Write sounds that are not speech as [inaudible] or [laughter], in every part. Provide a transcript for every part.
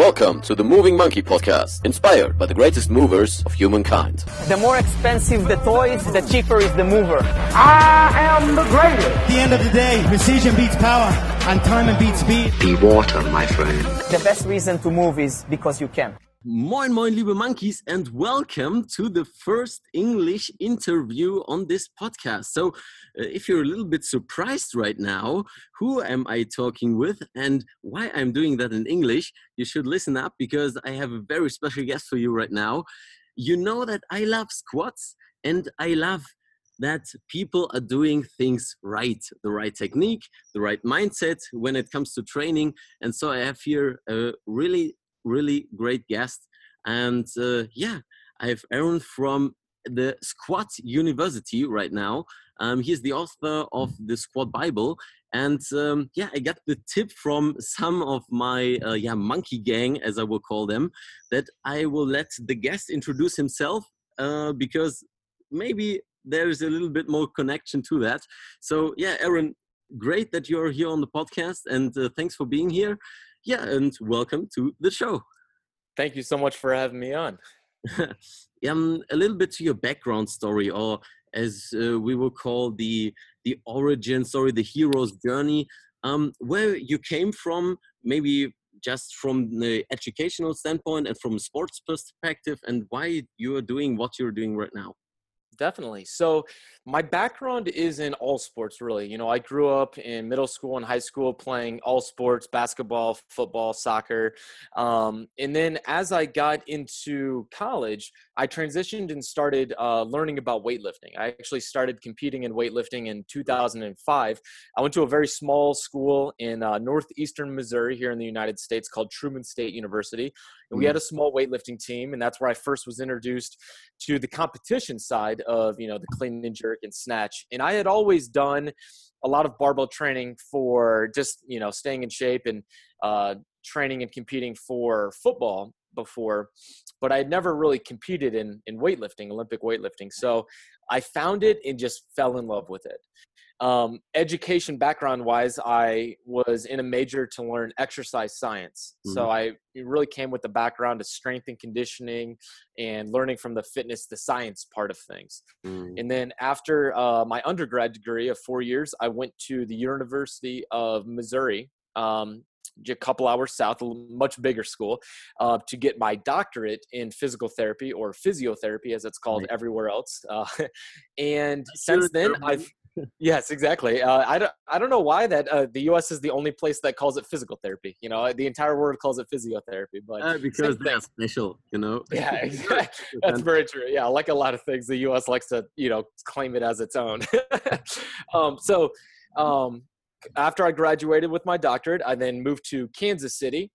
Welcome to the Moving Monkey podcast, inspired by the greatest movers of humankind. The more expensive the toys, the cheaper is the mover. I am the greatest. At the end of the day, precision beats power, and time beats speed. Be water, my friend. The best reason to move is because you can. Moin moin liebe monkeys and welcome to the first English interview on this podcast. So if you're a little bit surprised right now, who am I talking with and why I'm doing that in English, you should listen up because I have a very special guest for you right now. You know that I love squats and I love that people are doing things right the right technique the right mindset when it comes to training and so i have here a really really great guest. And uh, yeah, I have Aaron from the Squat University right now. Um, he's the author of the Squat Bible. And um, yeah, I got the tip from some of my uh, yeah monkey gang, as I will call them, that I will let the guest introduce himself uh, because maybe there's a little bit more connection to that. So yeah, Aaron, great that you're here on the podcast, and uh, thanks for being here. Yeah, and welcome to the show. Thank you so much for having me on. [laughs] um, a little bit to your background story, or as uh, we will call the the origin story, the hero's journey. Um, where you came from, maybe just from the educational standpoint and from sports perspective, and why you are doing what you're doing right now definitely. So my background is in all sports really. You know, I grew up in middle school and high school playing all sports, basketball, football, soccer. Um, and then as I got into college, I transitioned and started uh, learning about weightlifting. I actually started competing in weightlifting in 2005. I went to a very small school in uh, northeastern Missouri here in the United States called Truman State University. And we had mm. a small weightlifting team, and that's where I first was introduced to the competition side of you know the clean and jerk and snatch. And I had always done a lot of barbell training for just you know staying in shape and uh, training and competing for football before, but I had never really competed in in weightlifting, Olympic weightlifting. So I found it and just fell in love with it. Um, education background wise, I was in a major to learn exercise science. Mm-hmm. So I really came with the background of strength and conditioning and learning from the fitness, the science part of things. Mm-hmm. And then after uh, my undergrad degree of four years, I went to the University of Missouri. Um, a couple hours south, a much bigger school, uh, to get my doctorate in physical therapy or physiotherapy, as it's called right. everywhere else. Uh, [laughs] and since then, I've yes, exactly. Uh, I don't. I don't know why that uh, the U.S. is the only place that calls it physical therapy. You know, the entire world calls it physiotherapy, but uh, [laughs] because that's special. You know. Yeah, [laughs] exactly. that's very true. Yeah, like a lot of things, the U.S. likes to you know claim it as its own. [laughs] um, so, um, after I graduated with my doctorate, I then moved to Kansas City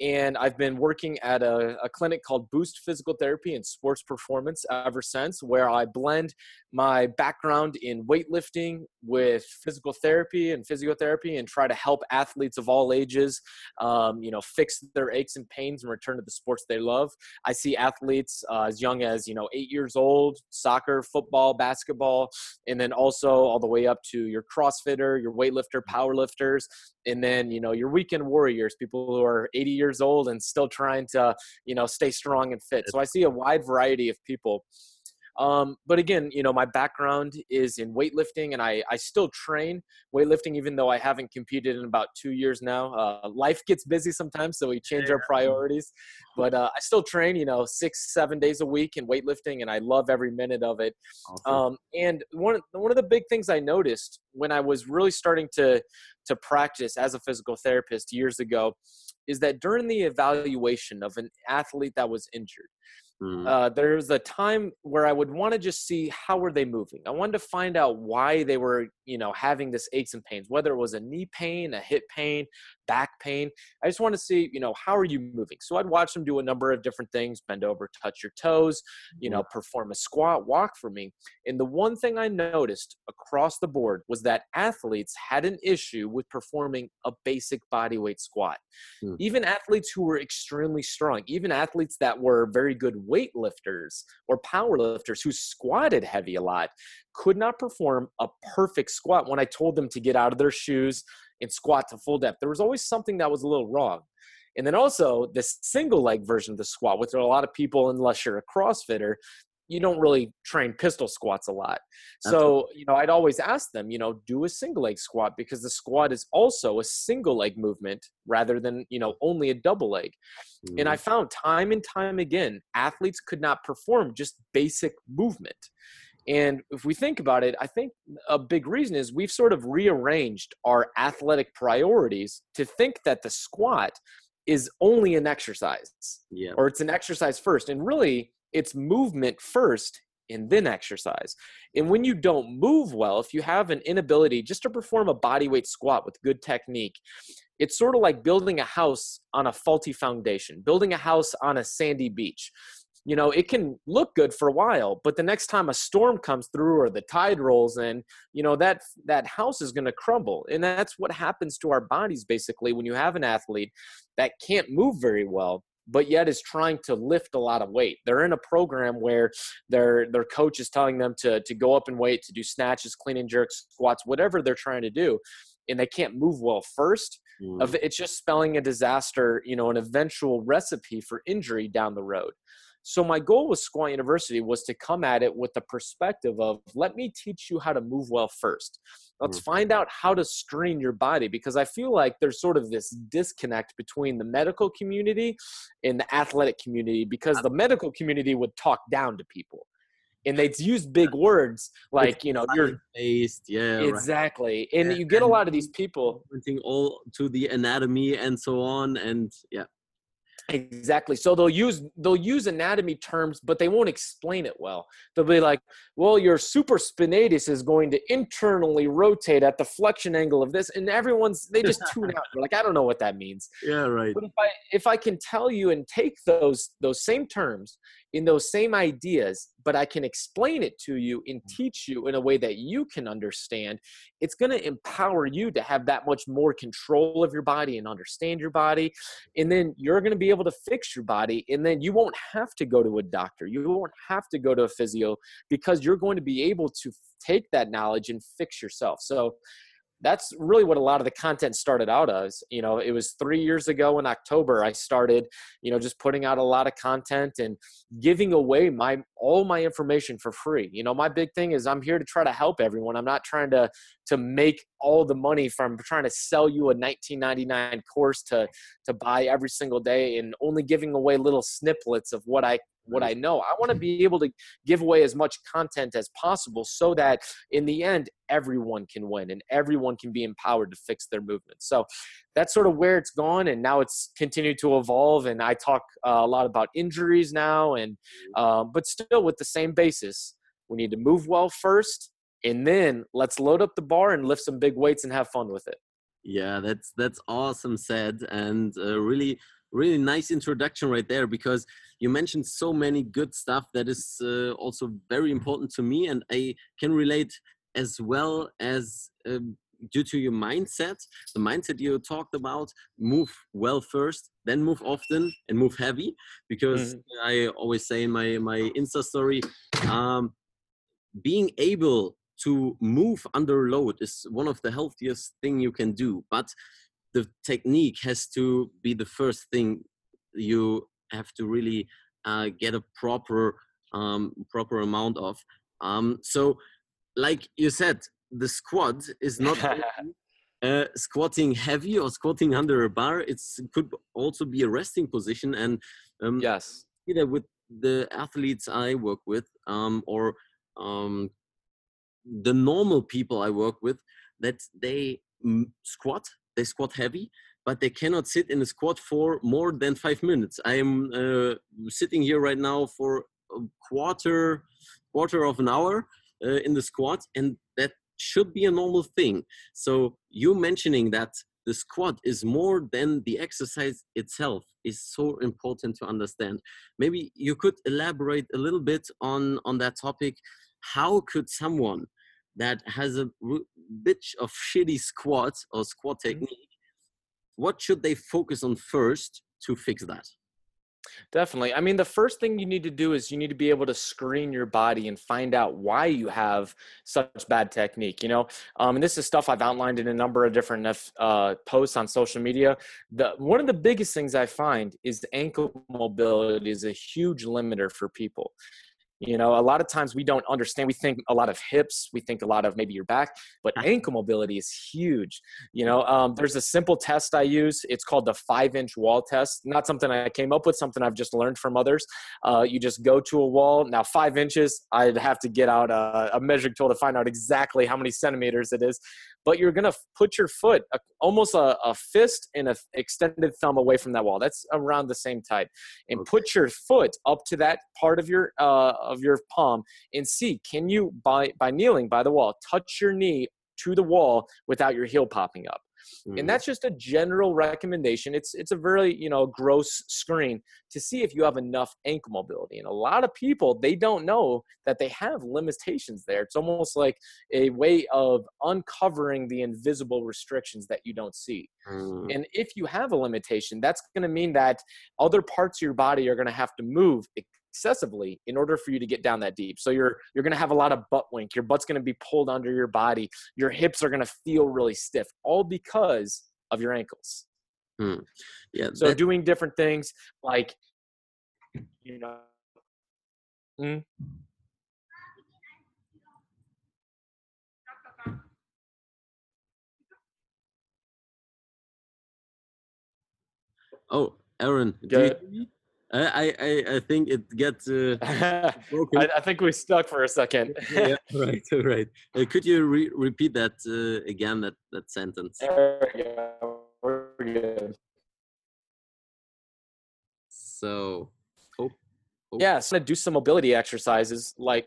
and I've been working at a, a, clinic called Boost Physical Therapy and Sports Performance ever since, where I blend my background in weightlifting with physical therapy and physiotherapy and try to help athletes of all ages, um, you know, fix their aches and pains and return to the sports they love. I see athletes uh, as young as, you know, eight years old, soccer, football, basketball, and then also all the way up to your CrossFitter, your weightlifter, powerlifters, and then, you know, your weekend warriors, people who are 80 years old and still trying to, you know, stay strong and fit. So I see a wide variety of people um, but again, you know, my background is in weightlifting and I, I still train weightlifting, even though I haven't competed in about two years now. Uh, life gets busy sometimes, so we change our priorities. But uh, I still train, you know, six, seven days a week in weightlifting, and I love every minute of it. Awesome. Um, and one, one of the big things I noticed when I was really starting to, to practice as a physical therapist years ago is that during the evaluation of an athlete that was injured, Mm. Uh, there's a time where I would want to just see how were they moving. I wanted to find out why they were, you know, having this aches and pains, whether it was a knee pain, a hip pain, back pain. I just want to see, you know, how are you moving? So I'd watch them do a number of different things: bend over, touch your toes, you know, mm-hmm. perform a squat, walk for me. And the one thing I noticed across the board was that athletes had an issue with performing a basic body weight squat. Mm. Even athletes who were extremely strong, even athletes that were very good weightlifters or power lifters who squatted heavy a lot could not perform a perfect squat when I told them to get out of their shoes and squat to full depth. There was always something that was a little wrong. And then also the single leg version of the squat, which a lot of people, unless you're a CrossFitter, you don't really train pistol squats a lot. So, you know, I'd always ask them, you know, do a single leg squat because the squat is also a single leg movement rather than, you know, only a double leg. Mm. And I mm. found time and time again, athletes could not perform just basic movement. And if we think about it, I think a big reason is we've sort of rearranged our athletic priorities to think that the squat is only an exercise yeah. or it's an exercise first. And really, it's movement first and then exercise. And when you don't move well, if you have an inability just to perform a body weight squat with good technique, it's sort of like building a house on a faulty foundation, building a house on a sandy beach. You know, it can look good for a while, but the next time a storm comes through or the tide rolls in, you know, that that house is going to crumble. And that's what happens to our bodies basically when you have an athlete that can't move very well but yet is trying to lift a lot of weight. They're in a program where their their coach is telling them to to go up in weight, to do snatches, clean and jerks, squats, whatever they're trying to do, and they can't move well first. Mm. It's just spelling a disaster, you know, an eventual recipe for injury down the road. So my goal with Squat University was to come at it with the perspective of let me teach you how to move well first. Let's mm-hmm. find out how to screen your body because I feel like there's sort of this disconnect between the medical community and the athletic community because the medical community would talk down to people and they'd use big words like you know you're based yeah exactly right. and you get a lot of these people all to the anatomy and so on and yeah Exactly. So they'll use they'll use anatomy terms, but they won't explain it well. They'll be like, "Well, your supraspinatus is going to internally rotate at the flexion angle of this," and everyone's they just tune out. They're like, "I don't know what that means." [laughs] Yeah, right. But if I if I can tell you and take those those same terms in those same ideas, but I can explain it to you and mm. teach you in a way that you can understand, it's going to empower you to have that much more control of your body and understand your body. And then you're going to be able to fix your body. And then you won't have to go to a doctor. You won't have to go to a physio because you're going to be able to take that knowledge and fix yourself. So that's really what a lot of the content started out as you know it was three years ago in october i started you know just putting out a lot of content and giving away my all my information for free. You know my big thing is i'm here to try to help everyone. I'm not trying to to make all the money from trying to sell you a 1999 course to to buy every single day and only giving away little snippets of what i what I know. I want to be able to give away as much content as possible so that in the end, everyone can win and everyone can be empowered to fix their movement. So that's sort of where it's gone. And now it's continued to evolve. And I talk uh, a lot about injuries now, and um, but still with the same basis. We need to move well first, and then let's load up the bar and lift some big weights and have fun with it. Yeah, that's that's awesome said, and uh, really really nice introduction right there because you mentioned so many good stuff that is uh, also very important to me and i can relate as well as um, due to your mindset the mindset you talked about move well first then move often and move heavy because mm. i always say in my my insta story um, being able to move under load is one of the healthiest thing you can do but the technique has to be the first thing you have to really uh, get a proper um, proper amount of. Um, so, like you said, the squat is not [laughs] uh, squatting heavy or squatting under a bar. It could also be a resting position, and um, yes, either with the athletes I work with, um, or um, the normal people I work with, that they squat they squat heavy, but they cannot sit in a squat for more than five minutes. I am uh, sitting here right now for a quarter quarter of an hour uh, in the squat, and that should be a normal thing. So you mentioning that the squat is more than the exercise itself is so important to understand. Maybe you could elaborate a little bit on on that topic. How could someone that has a bit of shitty squat or squat mm-hmm. technique, what should they focus on first to fix that? Definitely. I mean, the first thing you need to do is you need to be able to screen your body and find out why you have such bad technique. You know, um, and this is stuff I've outlined in a number of different uh, posts on social media. The one of the biggest things I find is ankle mobility is a huge limiter for people. You know, a lot of times we don't understand. We think a lot of hips, we think a lot of maybe your back, but ankle mobility is huge. You know, um, there's a simple test I use. It's called the five inch wall test. Not something I came up with, something I've just learned from others. Uh, you just go to a wall. Now, five inches, I'd have to get out a, a measuring tool to find out exactly how many centimeters it is but you're going to put your foot a, almost a, a, fist and an extended thumb away from that wall. That's around the same type, and okay. put your foot up to that part of your uh, of your palm and see can you by by kneeling by the wall touch your knee to the wall without your heel popping up. Mm-hmm. And that's just a general recommendation. It's it's a very, you know, gross screen to see if you have enough ankle mobility. And a lot of people they don't know that they have limitations there. It's almost like a way of uncovering the invisible restrictions that you don't see. Mm-hmm. And if you have a limitation, that's going to mean that other parts of your body are going to have to move excessively in order for you to get down that deep. So you're you're going to have a lot of butt wink. Your butt's going to be pulled under your body. Your hips are going to feel really stiff, all because of your ankles. Hmm. Yeah. So that- doing different things like you know. Hmm? Oh, Aaron, do you, I, I, I think it gets uh, [laughs] broken. I, I, think we stuck for a second. yeah, [laughs] right, right. Uh, could you re repeat that uh, again? That that sentence. There we go. We're good. So, hope. hope. Yeah, so I'm gonna do some mobility exercises. Like,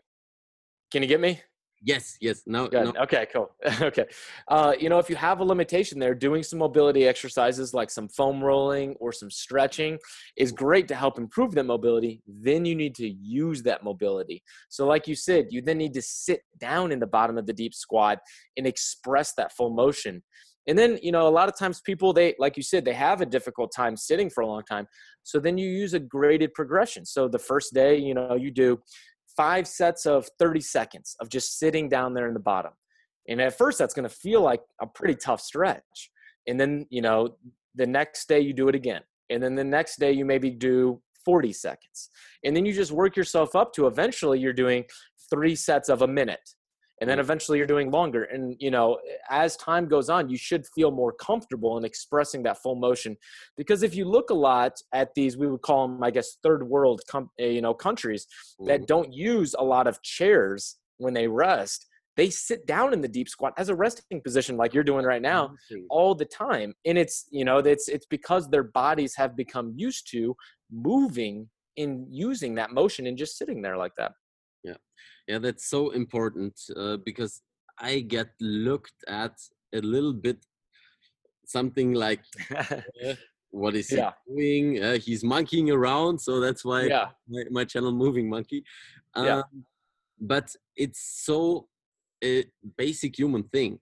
can you get me? Yes, yes. No, no. Okay, cool. [laughs] okay. Uh, you know, if you have a limitation there, doing some mobility exercises like some foam rolling or some stretching is great to help improve that mobility. Then you need to use that mobility. So, like you said, you then need to sit down in the bottom of the deep squat and express that full motion. And then, you know, a lot of times people, they, like you said, they have a difficult time sitting for a long time. So then you use a graded progression. So the first day, you know, you do five sets of 30 seconds of just sitting down there in the bottom. And at first, that's going to feel like a pretty tough stretch. And then, you know, the next day you do it again. And then the next day you maybe do 40 seconds. And then you just work yourself up to eventually you're doing three sets of a minute and then eventually you're doing longer. And you know as time goes on you should feel more comfortable in expressing that full motion. Because if you look a lot at these we would call them i guess third world com- eh, you know countries that mm. don't use a lot of chairs when they rest they sit down in the deep squat as a resting position like you're doing right now all the time. And it's you know it's it's because their bodies have become used to moving in using that motion and just sitting there like that. Yeah yeah that's so important uh, because i get looked at a little bit something like [laughs] uh, what is he doing uh, he's monkeying around so that's why yeah. my, my channel moving monkey um, yeah. but it's so a basic human thing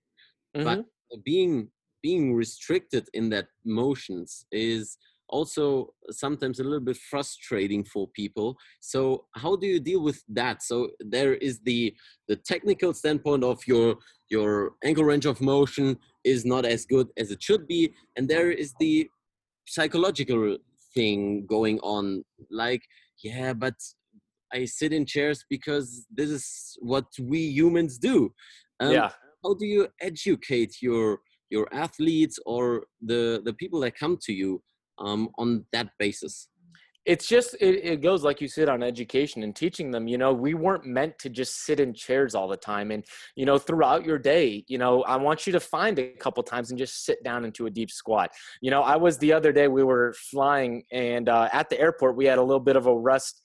mm-hmm. but being being restricted in that motions is also sometimes a little bit frustrating for people. So how do you deal with that? So there is the the technical standpoint of your your ankle range of motion is not as good as it should be and there is the psychological thing going on like yeah but i sit in chairs because this is what we humans do. Um, yeah. how do you educate your your athletes or the the people that come to you um, on that basis? It's just it, it goes like you said on education and teaching them. You know, we weren't meant to just sit in chairs all the time, and you know, throughout your day, you know, I want you to find a couple times and just sit down into a deep squat. You know, I was the other day we were flying, and uh, at the airport we had a little bit of a rest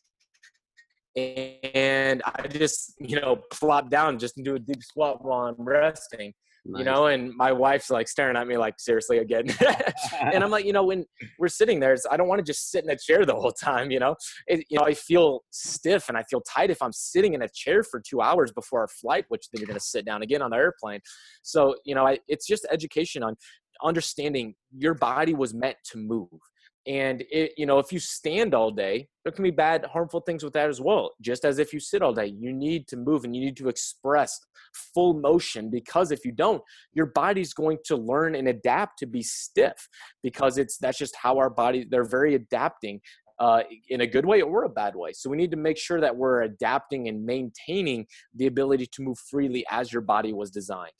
and I just, you know, plop down just to do a deep squat while I'm resting. Nice. you know and my wife's like staring at me like seriously again. [laughs] And i'm like you know when we're sitting there i don't want to just sit in a chair the whole time you know? It, you know i feel stiff and i feel tight if i'm sitting in a chair for two hours before our flight which then you're going to sit down again on the airplane. So you know I, it's just education on understanding your body was meant to move and it you know if you stand all day there can be bad harmful things with that as well just as if you sit all day you need to move and you need to express full motion because if you don't your body's going to learn and adapt to be stiff because it's that's just how our body they're very adapting uh, in a good way or a bad way. So we need to make sure that we're adapting and maintaining the ability to move freely as your body was designed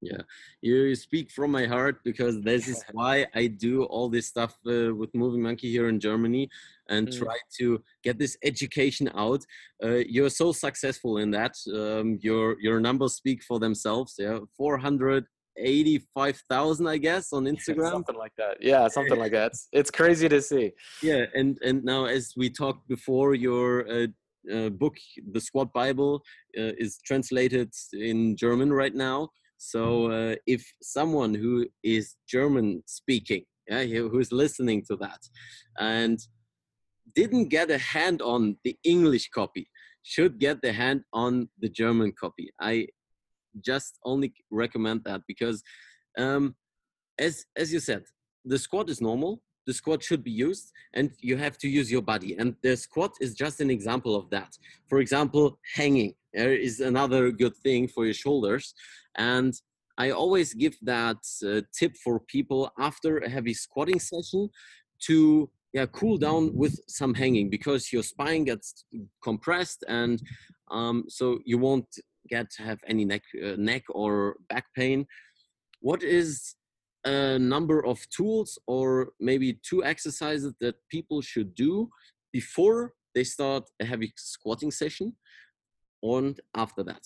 yeah. You speak from my heart because this is [laughs] why i do all this stuff uh, with moving monkey here in germany and mm. try to get this education out. Uh, you're so successful in that. Um, your your numbers speak for themselves yeah. 485,000 i guess on [laughs] instagram. Something like that. Yeah something like that. It's, it's crazy to see. Yeah and and now as we talked before your uh, uh, book the squat bible uh, is translated in german right now so uh, if someone who is German speaking, yeah, who's listening to that, and didn't get a hand on the English copy, should get the hand on the German copy. I just only recommend that because, um, as as you said, the squad is normal. The squat should be used, and you have to use your body. And the squat is just an example of that. For example, hanging there is another good thing for your shoulders. And I always give that uh, tip for people after a heavy squatting session to yeah cool down with some hanging because your spine gets compressed and um, so you won't get to have any neck uh, neck or back pain. What is a number of tools or maybe two exercises that people should do before they start a heavy squatting session and after that?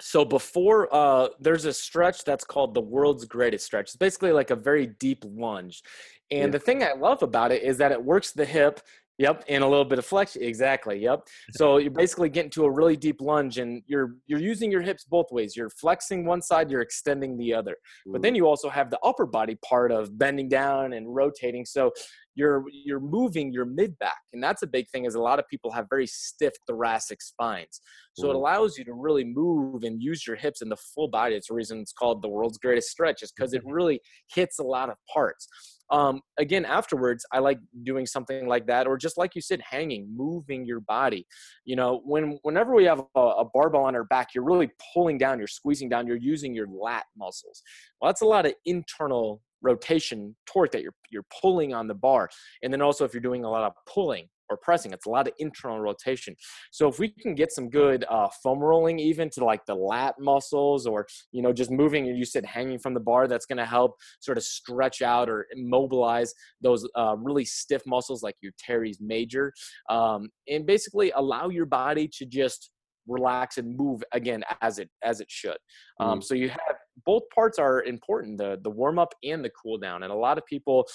so before uh, there's a stretch that's called the world's greatest stretch it's basically like a very deep lunge and yeah. the thing i love about it is that it works the hip Yep, and a little bit of flex. Exactly. Yep. [laughs] So you're basically getting to a really deep lunge, and you're you're using your hips both ways. You're flexing one side, you're extending the other. But then you also have the upper body part of bending down and rotating. So you're you're moving your mid back, and that's a big thing. Is a lot of people have very stiff thoracic spines, so it allows you to really move and use your hips in the full body. It's the reason it's called the world's greatest stretch, is because it [laughs] really hits a lot of parts um, again afterwards i like doing something like that or just like you said hanging moving your body. You know when whenever we have a, a, barbell on our back you're really pulling down you're squeezing down you're using your lat muscles. Well that's a lot of internal rotation torque that you're you're pulling on the bar. And then also if you're doing a lot of pulling or pressing. It's a lot of internal rotation. So if we can get some good uh, foam rolling, even to like the lat muscles, or you know just moving, you said hanging from the bar, that's going to help sort of stretch out or mobilize those uh, really stiff muscles like your teres major, um, and basically allow your body to just relax and move again as it as it should. Um, mm. So you have both parts are important the the warm up and the cool down and a lot of people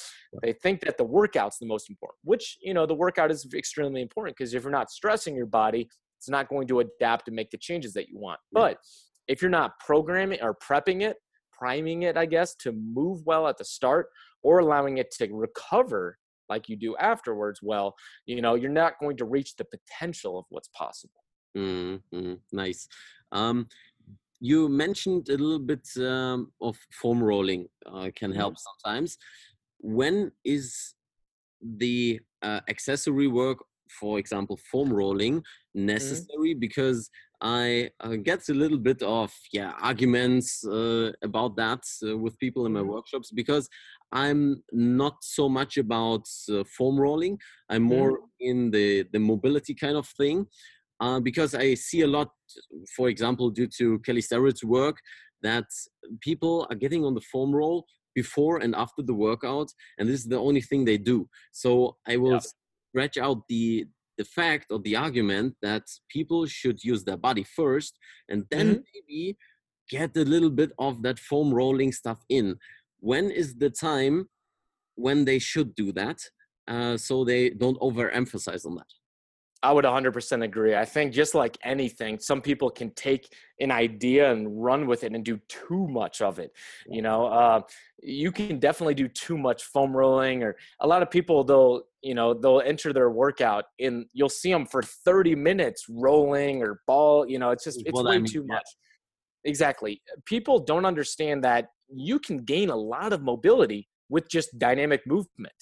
they think that the workout's the most important which you know the workout is extremely important because if you're not stressing your body it's not going to adapt and make the changes that you want. But if you're not programming or prepping it priming it i guess to move well at the start or allowing it to recover like you do afterwards well you know you're not going to reach the potential of what's possible. Mm-hmm. nice. Um, you mentioned a little bit um, of foam rolling uh, can help mm-hmm. sometimes. When is the uh, accessory work, for example, foam rolling, mm-hmm. necessary? Mm-hmm. Because I uh, get a little bit of yeah arguments uh, about that uh, with people in my mm-hmm. workshops because I'm not so much about uh, foam rolling. I'm more mm-hmm. in the the mobility kind of thing uh, because I see a lot, for example, due to Kelly Starrett's work, that people are getting on the foam roll before and after the workout, and this is the only thing they do. So I will yeah. stretch out the the fact or the argument that people should use their body first, and then mm-hmm. maybe get a little bit of that foam rolling stuff in. When is the time when they should do that? Uh, so they don't overemphasize on that. I would 100% agree. I think just like anything, some people can take an idea and run with it and do too much of it. You know, uh, you can definitely do too much foam rolling, or a lot of people they'll you know they'll enter their workout and you'll see them for 30 minutes rolling or ball. You know, it's just it's well, way I mean, too much. Exactly. People don't understand that you can gain a lot of mobility with just dynamic movement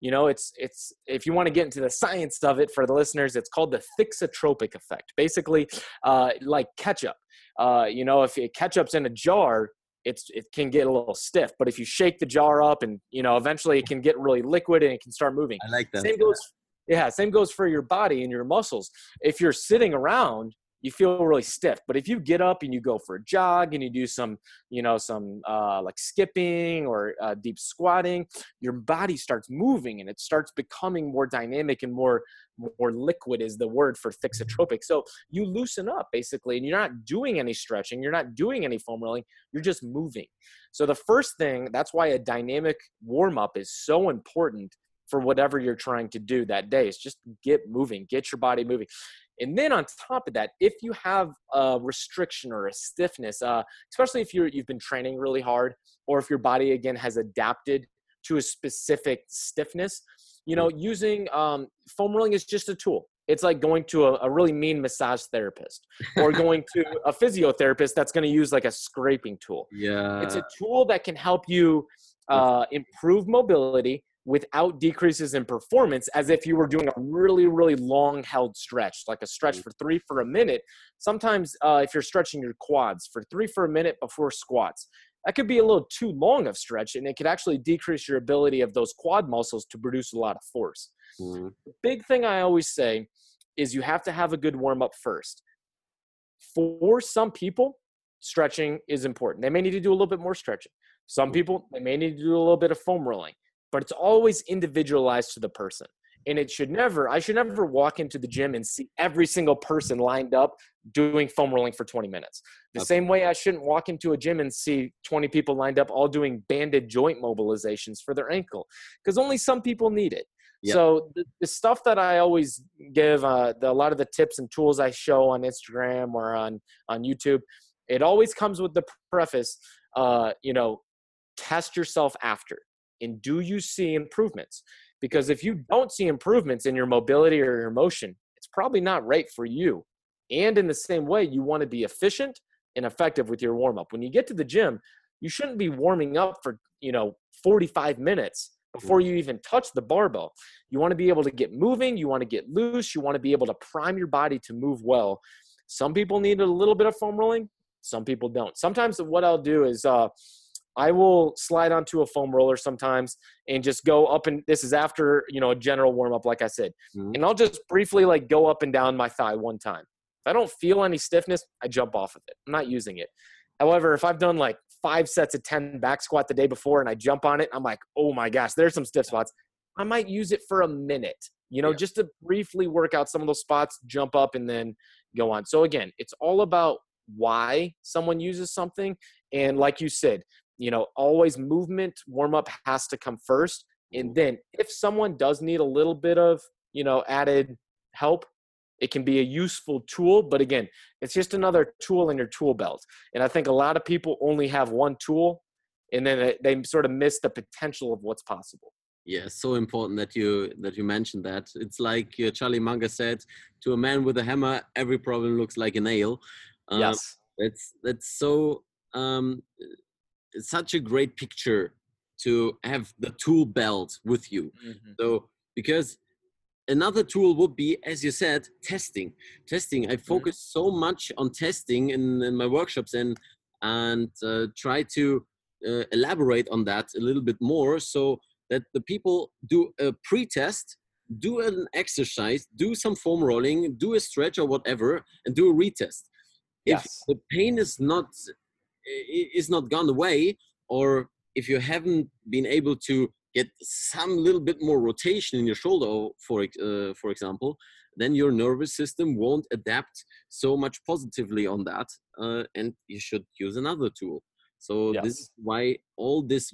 You know, it's it's if you want to get into the science of it for the listeners, it's called the thixotropic effect. Basically, uh, like ketchup. Uh, you know, if ketchup's in a jar, it's it can get a little stiff. But if you shake the jar up and you know, eventually it can get really liquid and it can start moving. I like that. Same goes yeah, same goes for your body and your muscles. If you're sitting around, you feel really stiff. But if you get up and you go for a jog and you do some, you know, some uh, like skipping or uh, deep squatting, your body starts moving and it starts becoming more dynamic and more more liquid is the word for thixotropic. So you loosen up basically, and you're not doing any stretching, you're not doing any foam rolling, you're just moving. So the first thing, that's why a dynamic warm up is so important for whatever you're trying to do that day. Is just get moving, get your body moving. And then on top of that, if you have a restriction or a stiffness, uh, especially if you're, you've been training really hard, or if your body again has adapted to a specific stiffness, you know, using um, foam rolling is just a tool. It's like going to a, a really mean massage therapist or [laughs] going to a physiotherapist that's going to use like a scraping tool. Yeah. It's a tool that can help you uh, improve mobility without decreases in performance as if you were doing a really really long held stretch like a stretch for three for a minute. Sometimes uh, if you're stretching your quads for three for a minute before squats that could be a little too long of stretch and it could actually decrease your ability of those quad muscles to produce a lot of force. Mm-hmm. the big thing i always say is you have to have a good warm up first. For some people stretching is important. They may need to do a little bit more stretching. Some mm-hmm. people they may need to do a little bit of foam rolling but it's always individualized to the person. And it should never, I should never walk into the gym and see every single person lined up doing foam rolling for 20 minutes. The okay. same way I shouldn't walk into a gym and see 20 people lined up all doing banded joint mobilizations for their ankle because only some people need it. Yep. So the, the, stuff that I always give, uh, the, a lot of the tips and tools I show on Instagram or on on YouTube, it always comes with the preface, uh, you know, test yourself after and do you see improvements? Because if you don't see improvements in your mobility or your motion, it's probably not right for you. And in the same way, you want to be efficient and effective with your warm up. When you get to the gym, you shouldn't be warming up for, you know, 45 minutes before you even touch the barbell. You want to be able to get moving, you want to get loose, you want to be able to prime your body to move well. Some people need a little bit of foam rolling, some people don't. Sometimes what I'll do is uh I will slide onto a foam roller sometimes and just go up and this is after, you know, a general warm up, like I said. Mm-hmm. And I'll just briefly like go up and down my thigh one time. If I don't feel any stiffness, I jump off of it. I'm not using it. However, if I've done like five sets of 10 back squat the day before and I jump on it, I'm like, oh my gosh, there's some stiff spots. I might use it for a minute, you know, yeah. just to briefly work out some of those spots, jump up, and then go on. So again, it's all about why someone uses something. And like you said, you know always movement warm up has to come first and mm-hmm. then if someone does need a little bit of you know added help it can be a useful tool but again it's just another tool in your tool belt and i think a lot of people only have one tool and then they sort of miss the potential of what's possible. Yeah so important that you that you mentioned that. It's like uh, charlie munger said to a man with a hammer every problem looks like a nail. Um, yes. that's that's so um, such a great picture to have the tool belt with you. Mm-hmm. So because another tool would be, as you said, testing. Testing. I mm-hmm. focus mm-hmm. so much on testing in, in, my workshops and and uh, try to uh, elaborate on that a little bit more so that the people do a pre-test do an exercise do some foam rolling do a stretch or whatever and do a retest yes. if the pain is not is not gone away or if you haven't been able to get some little bit more rotation in your shoulder for uh, for example then your nervous system won't adapt so much positively on that uh, and you should use another tool so yes. this is why all this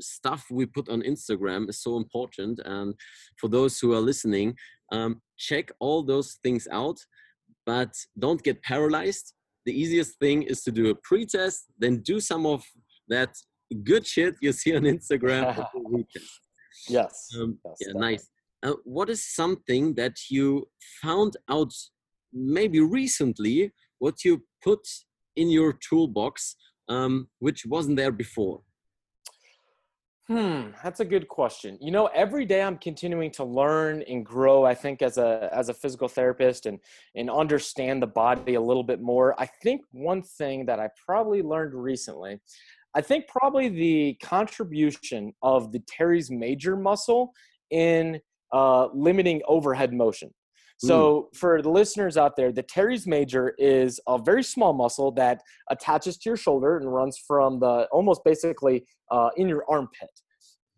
stuff we put on instagram is so important and for those who are listening um, check all those things out but don't get paralyzed the easiest thing is to do a pre-test, then do some of that good shit you see on Instagram. [laughs] yes. Um, yes. Yeah, nice. Uh, what is something that you found out maybe recently? What you put in your toolbox, um, which wasn't there before? Hmm, that's a good question. You know, every day I'm continuing to learn and grow. I think as a as a physical therapist and and understand the body a little bit more. I think one thing that I probably learned recently, I think probably the contribution of the teres major muscle in uh, limiting overhead motion. So, mm. for the listeners out there, the teres major is a very small muscle that attaches to your shoulder and runs from the almost basically uh, in your armpit.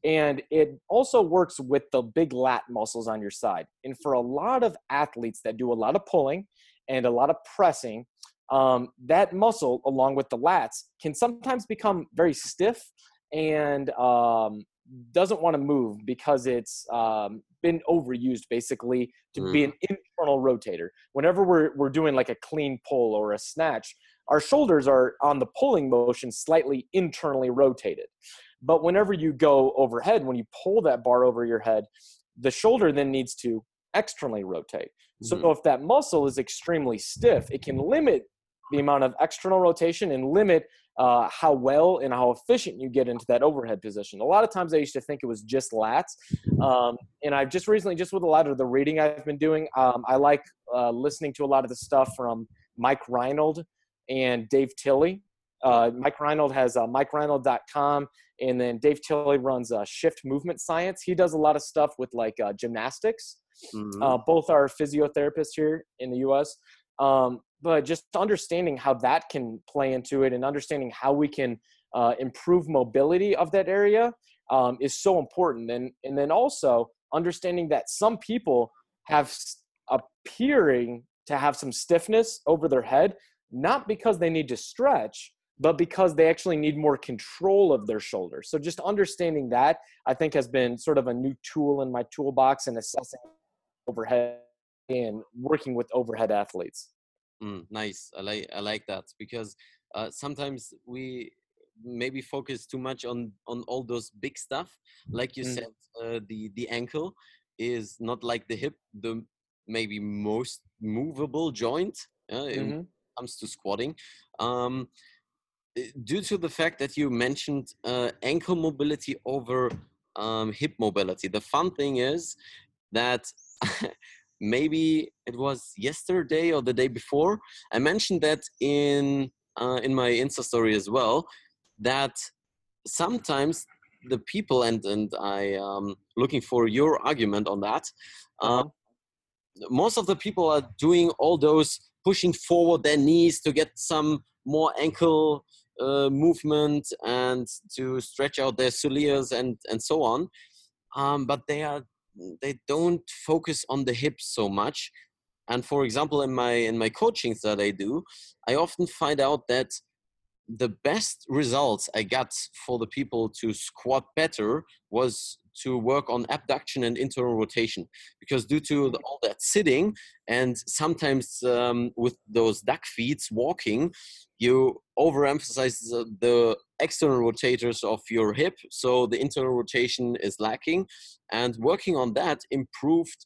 And it also works with the big lat muscles on your side. And for a lot of athletes that do a lot of pulling and a lot of pressing, um, that muscle, along with the lats, can sometimes become very stiff and um, doesn't want to move because it's um, been overused basically to mm. be an internal rotator. Whenever we're, we're doing like a clean pull or a snatch, our shoulders are on the pulling motion slightly internally rotated. But whenever you go overhead, when you pull that bar over your head, the shoulder then needs to externally rotate. Mm-hmm. So if that muscle is extremely stiff, it can limit the amount of external rotation and limit uh, how well and how efficient you get into that overhead position. A lot of times I used to think it was just lats. Um, and I've just recently, just with a lot of the reading I've been doing, um, I like uh, listening to a lot of the stuff from Mike Reinold and Dave Tilley. Uh, Mike Reinold has uh, MikeReinold.com, and then Dave Tilley runs uh, Shift Movement Science. He does a lot of stuff with like uh, gymnastics. Mm-hmm. Uh, both are physiotherapists here in the U.S. Um, but just understanding how that can play into it and understanding how we can uh, improve mobility of that area um, is so important. And and then also understanding that some people have appearing to have some stiffness over their head not because they need to stretch but because they actually need more control of their shoulders. So just understanding that i think has been sort of a new tool in my toolbox in assessing overhead and working with overhead athletes Mm, nice. I like I like that because uh, sometimes we maybe focus too much on on all those big stuff. Like you mm. said, uh, the the ankle is not like the hip, the maybe most movable joint uh, mm-hmm. comes to squatting. Um, eh, due to the fact that you mentioned uh, ankle mobility over um, hip mobility, the fun thing is that [laughs] maybe it was yesterday or the day before. I mentioned that in uh, in my Insta story as well. That sometimes the people and and I um looking for your argument on that. Uh, most of the people are doing all those pushing forward their knees to get some more ankle uh, movement and to stretch out their soleus and and so on. Um, but they are they don't focus on the hips so much. And for example in my in my coachings that i do i often find out that the best results i got for the people to squat better was to work on abduction and internal rotation. Because due to the, all that sitting and sometimes um, with those duck feet walking you overemphasize the, the external rotators of your hip so the internal rotation is lacking and working on that improved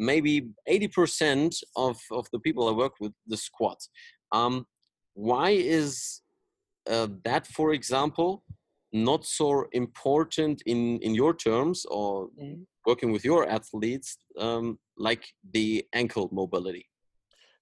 maybe 80% of, of the people I work with the squat. Um, why is uh, that, for example, not so important in, in your terms or mm-hmm. working with your athletes um, like the ankle mobility?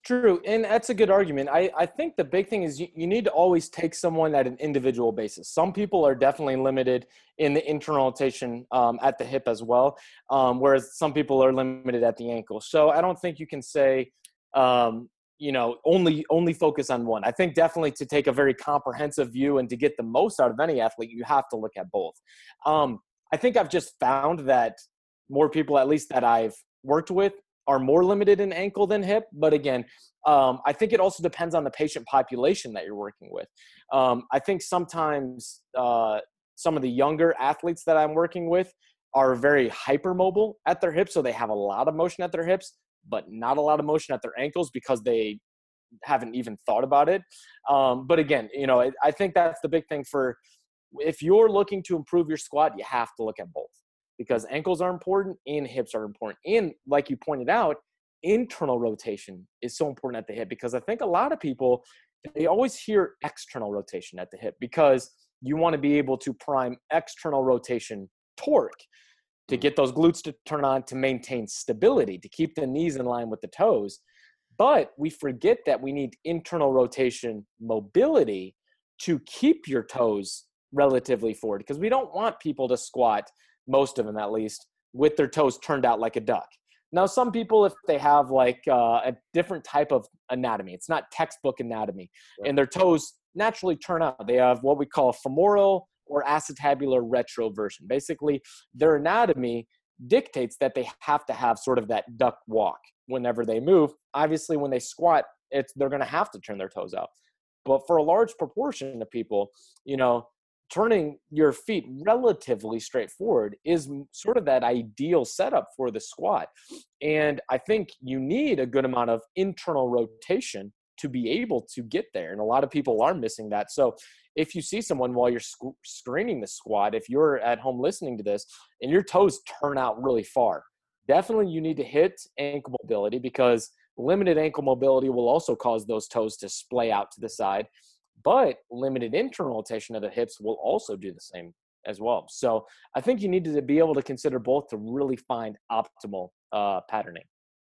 True, and that's a good argument. I, I think the big thing is you, you need to always take someone at an individual basis. Some people are definitely limited in the internal rotation um, at the hip as well, um, whereas some people are limited at the ankle. So I don't think you can say, um, you know, only only focus on one. I think definitely to take a very comprehensive view and to get the most out of any athlete, you have to look at both. Um, I think I've just found that more people, at least that I've worked with, are more limited in ankle than hip. But again, um, I think it also depends on the patient population that you're working with. Um, I think sometimes uh, some of the younger athletes that I'm working with are very hypermobile at their hips, so they have a lot of motion at their hips, but not a lot of motion at their ankles because they haven't even thought about it. Um, but again, you know, I think that's the big thing for if you're looking to improve your squat, you have to look at both because ankles are important and hips are important. And like you pointed out, internal rotation is so important at the hip because I think a lot of people they always hear external rotation at the hip because you want to be able to prime external rotation torque to mm. get those glutes to turn on to maintain stability, to keep the knees in line with the toes. But we forget that we need internal rotation mobility to keep your toes relatively forward because we don't want people to squat, most of them at least, with their toes turned out like a duck. Now, some people, if they have like uh, a different type of anatomy, it's not textbook anatomy, right. and their toes naturally turn out. They have what we call femoral or acetabular retroversion. Basically, their anatomy dictates that they have to have sort of that duck walk whenever they move. Obviously, when they squat, it's they're going to have to turn their toes out. But for a large proportion of people, you know, turning your feet relatively straightforward is sort of that ideal setup for the squat. And I think you need a good amount of internal rotation to be able to get there. And a lot of people are missing that. So if you see someone while you're sc- screening the squat, if you're at home listening to this and your toes turn out really far, definitely you need to hit ankle mobility because limited ankle mobility will also cause those toes to splay out to the side but limited internal rotation of the hips will also do the same as well. So I think you need to be able to consider both to really find optimal uh, patterning.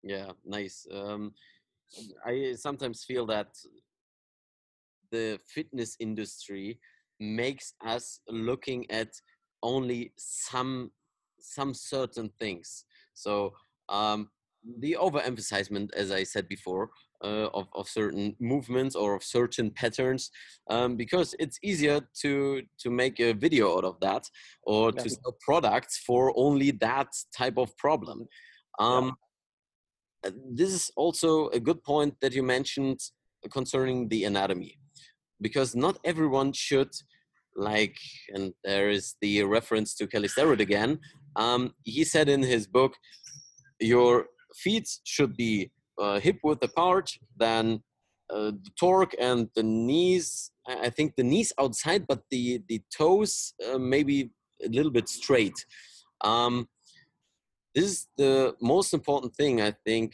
Yeah, nice. Um, I sometimes feel that the fitness industry makes us looking at only some some certain things. So um, the overemphasizement, as I said before, uh, of, of certain movements or of certain patterns um, because it's easier to to make a video out of that or yeah. to sell products for only that type of problem um, yeah. Uh, this is also a good point that you mentioned concerning the anatomy because not everyone should like and there is the reference to Kelly Starrett again um, he said in his book your feet should be uh, hip width apart, then uh, the torque and the knees. I think the knees outside, but the the toes uh, maybe a little bit straight. Um, this is the most important thing I think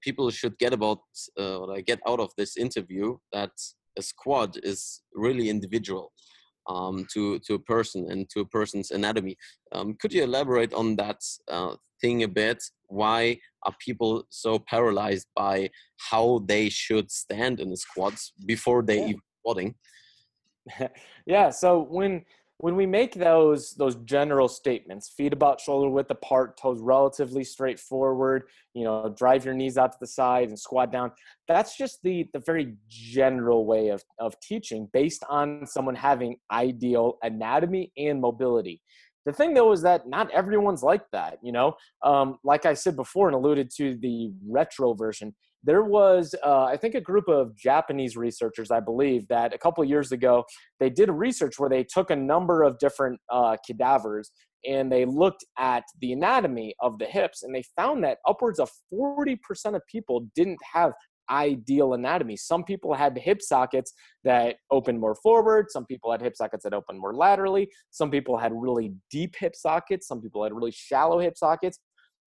people should get about uh, what I get out of this interview. That a squad is really individual um, to to a person and to a person's anatomy. Um, could you elaborate on that uh, thing a bit? Why are people so paralyzed by how they should stand in the squats before they yeah. even squatting? [laughs] yeah. So when when we make those those general statements feet about shoulder width apart toes relatively straightforward you know drive your knees out to the side and squat down that's just the the very general way of of teaching based on someone having ideal anatomy and mobility the thing though is that not everyone's like that you know? Um, like i said before and alluded to the retroversion there was uh, i think a group of japanese researchers i believe that a couple years ago they did research where they took a number of different uh, cadavers and they looked at the anatomy of the hips and they found that upwards of 40% of people didn't have ideal anatomy. Some people had hip sockets that opened more forward. Some people had hip sockets that opened more laterally. Some people had really deep hip sockets. Some people had really shallow hip sockets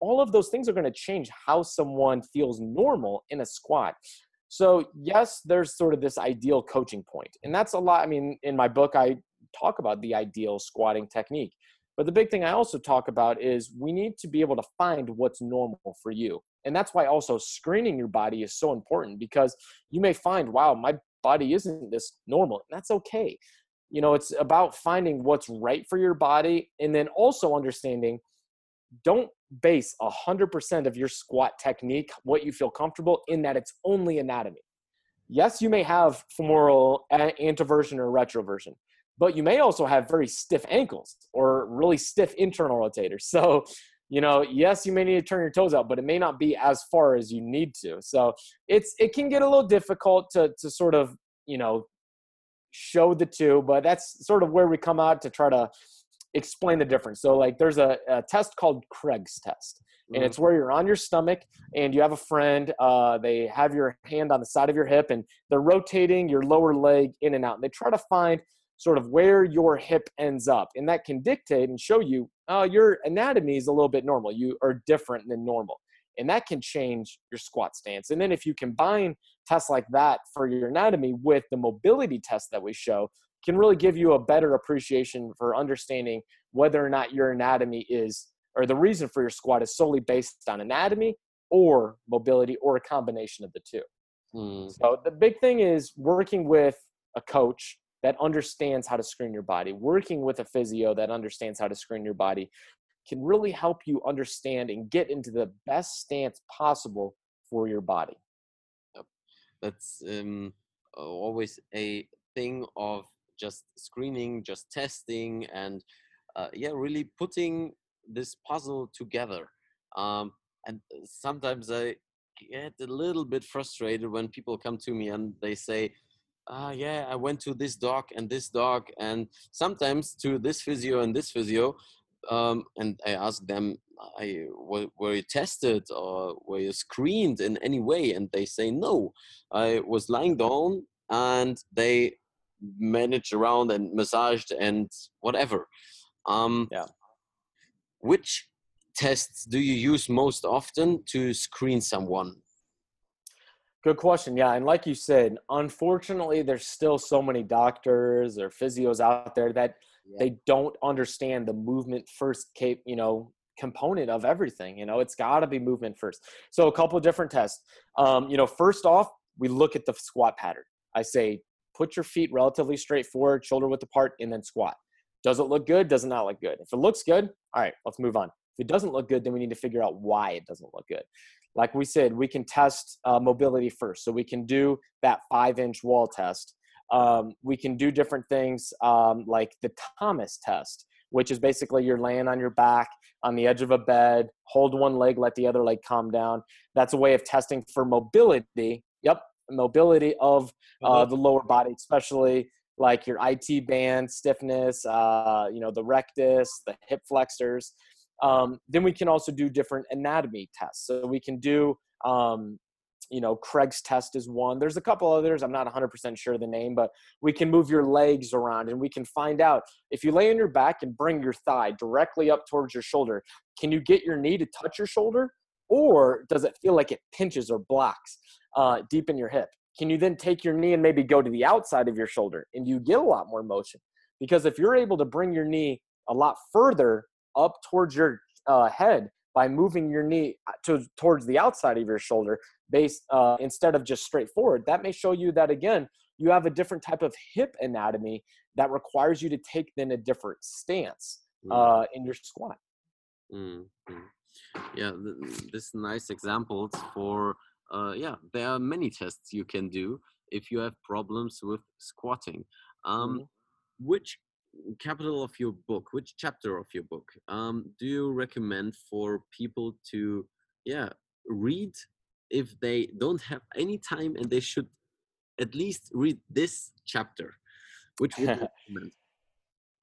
all of those things are going to change how someone feels normal in a squat. So, yes, there's sort of this ideal coaching point. And that's a lot. I mean, in my book, I talk about the ideal squatting technique. But the big thing I also talk about is we need to be able to find what's normal for you. And that's why also screening your body is so important because you may find, wow, my body isn't this normal. And that's okay. You know, it's about finding what's right for your body and then also understanding don't base 100% of your squat technique, what you feel comfortable, in that it's only anatomy. Yes, you may have femoral anteversion or retroversion, but you may also have very stiff ankles or really stiff internal rotators. [laughs] So, you know, yes, you may need to turn your toes out, but it may not be as far as you need to. So it's it can get a little difficult to to sort of, you know, show the two, but that's sort of where we come out to try to explain the difference. So like there's a, a test called Craig's test. And it's mm-hmm. where you're on your stomach and you have a friend. Uh, they have your hand on the side of your hip and they're rotating your lower leg in and out. And they try to find sort of where your hip ends up. And that can dictate and show you uh, your anatomy is a little bit normal. You are different than normal. And that can change your squat stance. And then if you combine tests like that for your anatomy with the mobility test that we show, can really give you a better appreciation for understanding whether or not your anatomy is or the reason for your squat is solely based on anatomy or mobility or a combination of the two. Mm. So the big thing is working with a coach that understands how to screen your body, working with a physio that understands how to screen your body can really help you understand and get into the best stance possible for your body. That's um, always a thing of just screening, just testing, and uh, yeah, really putting this puzzle together. Um, and sometimes I get a little bit frustrated when people come to me and they say, ah, yeah, I went to this doc and this doc, and sometimes to this physio and this physio. Um, and I ask them, I, were, were you tested or were you screened in any way? And they say, no, I was lying down and they managed around and massaged and whatever. Um, yeah. Which tests do you use most often to screen someone? Good question. Yeah, and like you said, unfortunately, there's still so many doctors or physios out there that yeah. they don't understand the movement first, cape, you know, component of everything. You know, it's got to be movement first. So a couple different tests. Um, you know, first off, we look at the squat pattern. I say, put your feet relatively straight forward, shoulder width apart, and then squat. Does it look good? Does it not look good? If it looks good, all right, let's move on. If it doesn't look good, then we need to figure out why it doesn't look good. Like we said, we can test uh, mobility first. So we can do that five inch wall test. Um, we can do different things um, like the Thomas test, which is basically you're laying on your back on the edge of a bed, hold one leg, let the other leg calm down. That's a way of testing for mobility. Yep, mobility of uh, mm-hmm. the lower body, especially like your IT band stiffness, uh, you know, the rectus, the hip flexors. Um, then we can also do different anatomy tests. So we can do, um, you know, Craig's test is one. There's a couple others. I'm not 100% sure of the name, but we can move your legs around and we can find out if you lay on your back and bring your thigh directly up towards your shoulder, can you get your knee to touch your shoulder? Or does it feel like it pinches or blocks uh, deep in your hip? Can you then take your knee and maybe go to the outside of your shoulder and you get a lot more motion? Because if you're able to bring your knee a lot further up towards your uh, head by moving your knee uh, to, towards the outside of your shoulder based uh, instead of just straight forward that may show you that again you have a different type of hip anatomy that requires you to take then a different stance mm. uh, in your squat mm-hmm. yeah this nice examples for uh, yeah there are many tests you can do if you have problems with squatting um, mm-hmm. which capital of your book, which chapter of your book um, do you recommend for people to, yeah, read if they don't have any time and they should at least read this chapter? Which would you [laughs] recommend?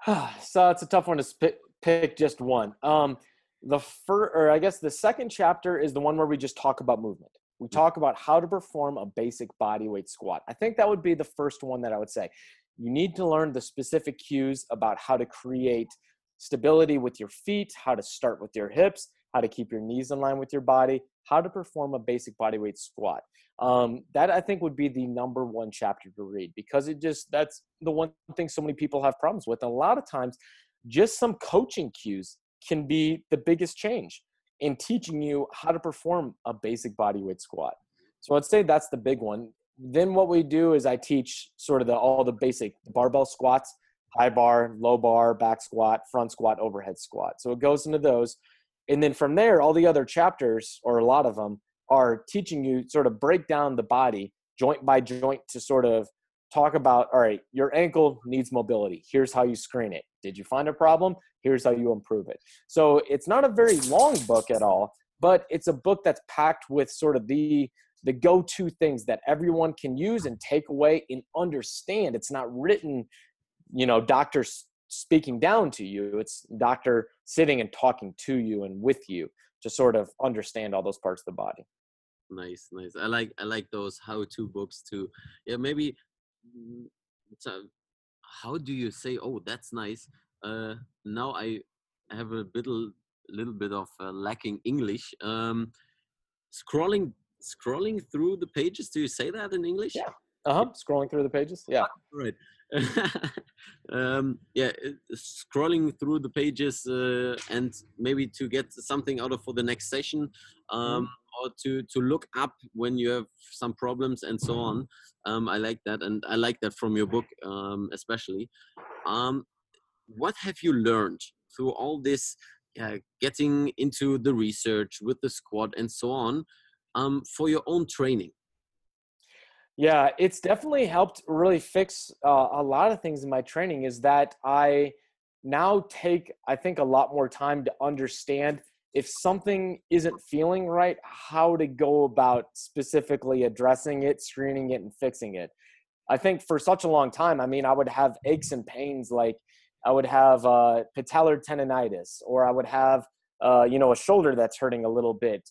[sighs] so it's a tough one to sp- pick just one. Um, the first, or I guess the second chapter is the one where we just talk about movement. We mm. talk about how to perform a basic body weight squat. I think that would be the first one that I would say you need to learn the specific cues about how to create stability with your feet, how to start with your hips, how to keep your knees in line with your body, how to perform a basic body weight squat. Um, that I think would be the number one chapter to read because it just that's the one thing so many people have problems with. And a lot of times, just some coaching cues can be the biggest change in teaching you how to perform a basic body weight squat. So I'd say that's the big one then what we do is I teach sort of the all the basic barbell squats, high bar, low bar, back squat, front squat, overhead squat. So it goes into those. And then from there, all the other chapters, or a lot of them, are teaching you sort of break down the body joint by joint to sort of talk about all right, your ankle needs mobility. Here's how you screen it. Did you find a problem? Here's how you improve it. So it's not a very long book at all, but it's a book that's packed with sort of the the go-to things that everyone can use and take away and understand. It's not written you know doctor speaking down to you. It's doctor sitting and talking to you and with you to sort of understand all those parts of the body. Nice nice. I like i like those how-to books too. Yeah maybe mm, how do you say oh that's nice uh now i have a little little bit of uh, lacking english um scrolling scrolling through the pages. Do you say that in English? Yeah. Uh huh. Scrolling through the pages. Yeah. Right. [laughs] um, yeah, scrolling through the pages uh, and maybe to get something out of for the next session, um, mm. or to to look up when you have some problems and so on. Um, I like that, and I like that from your book um, especially. Um, what have you learned through all this? Uh, getting into the research with the squad and so on um, for your own training yeah, it's definitely helped really fix uh, a lot of things in my training. Is that I now take, I think, a lot more time to understand if something isn't feeling right, how to go about specifically addressing it, screening it, and fixing it. I think for such a long time, I mean, I would have aches and pains like I would have uh, patellar tendonitis, or I would have, uh, you know, a shoulder that's hurting a little bit,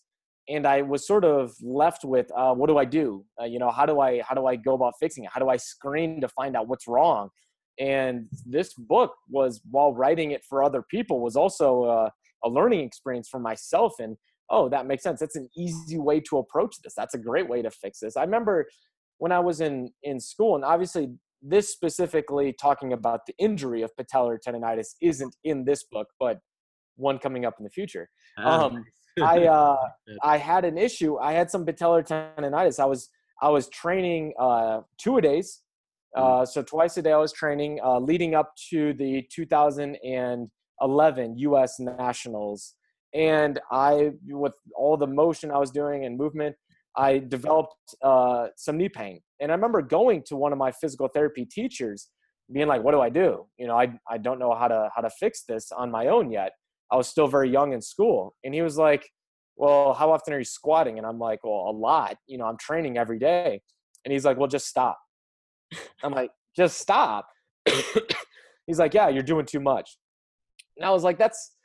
and I was sort of left with uh, what do I do? Uh, you know, how do I how do I go about fixing it? How do I screen to find out what's wrong? And this book was while writing it for other people was also uh, a learning experience for myself. And oh, that makes sense. That's an easy way to approach this. That's a great way to fix this. I remember when I was in in school, and obviously this specifically talking about the injury of patellar tendonitis isn't in this book, but one coming up in the future. Ah, um, I [laughs] uh, I had an issue. I had some patellar tendonitis. I was I was training uh, two a days, mm. uh, so twice a day I was training, uh, leading up to the 2011 U.S. Nationals, and I with all the motion I was doing and movement, I developed uh, some knee pain. And I remember going to one of my physical therapy teachers, being like, "What do I do? You know, I I don't know how to how to fix this on my own yet." I was still very young in school. And he was like, Well, how often are you squatting? And I'm like, Well, a lot. You know, I'm training every day. And he's like, Well, just stop. I'm like, Just stop. [coughs] he's like, Yeah, you're doing too much. And I was like, That's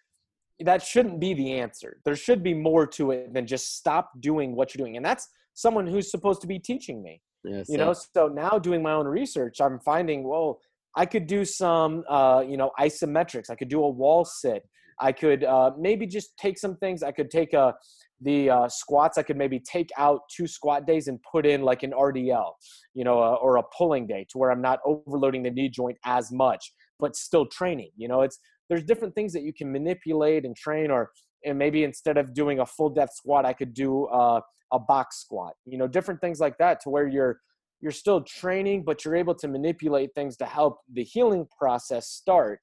that shouldn't be the answer. There should be more to it than just stop doing what you're doing. And that's someone who's supposed to be teaching me. Yes, you know, so now doing my own research, I'm finding, well, I could do some, uh, you know, isometrics. I could do a wall sit. I could uh, maybe just take some things. I could take uh, the uh, squats. I could maybe take out two squat days and put in like an RDL, you know, uh, or a pulling day to where I'm not overloading the knee joint as much, but still training. You know, it's there's different things that you can manipulate and train, or and maybe instead of doing a full depth squat, I could do uh, a box squat. You know, different things like that to where you're you're still training, but you're able to manipulate things to help the healing process start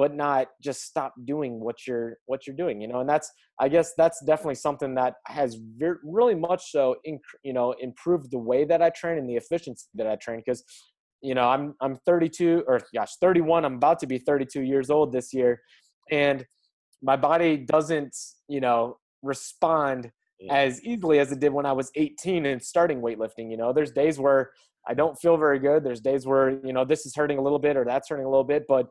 but not just stop doing what you're what you're doing you know and that's i guess that's definitely something that has very, really much so inc- you know improved the way that i train and the efficiency that i train because you know i'm i'm 32 or gosh 31 i'm about to be 32 years old this year and my body doesn't you know respond yeah. as easily as it did when i was 18 and starting weightlifting you know there's days where i don't feel very good there's days where you know this is hurting a little bit or that's hurting a little bit but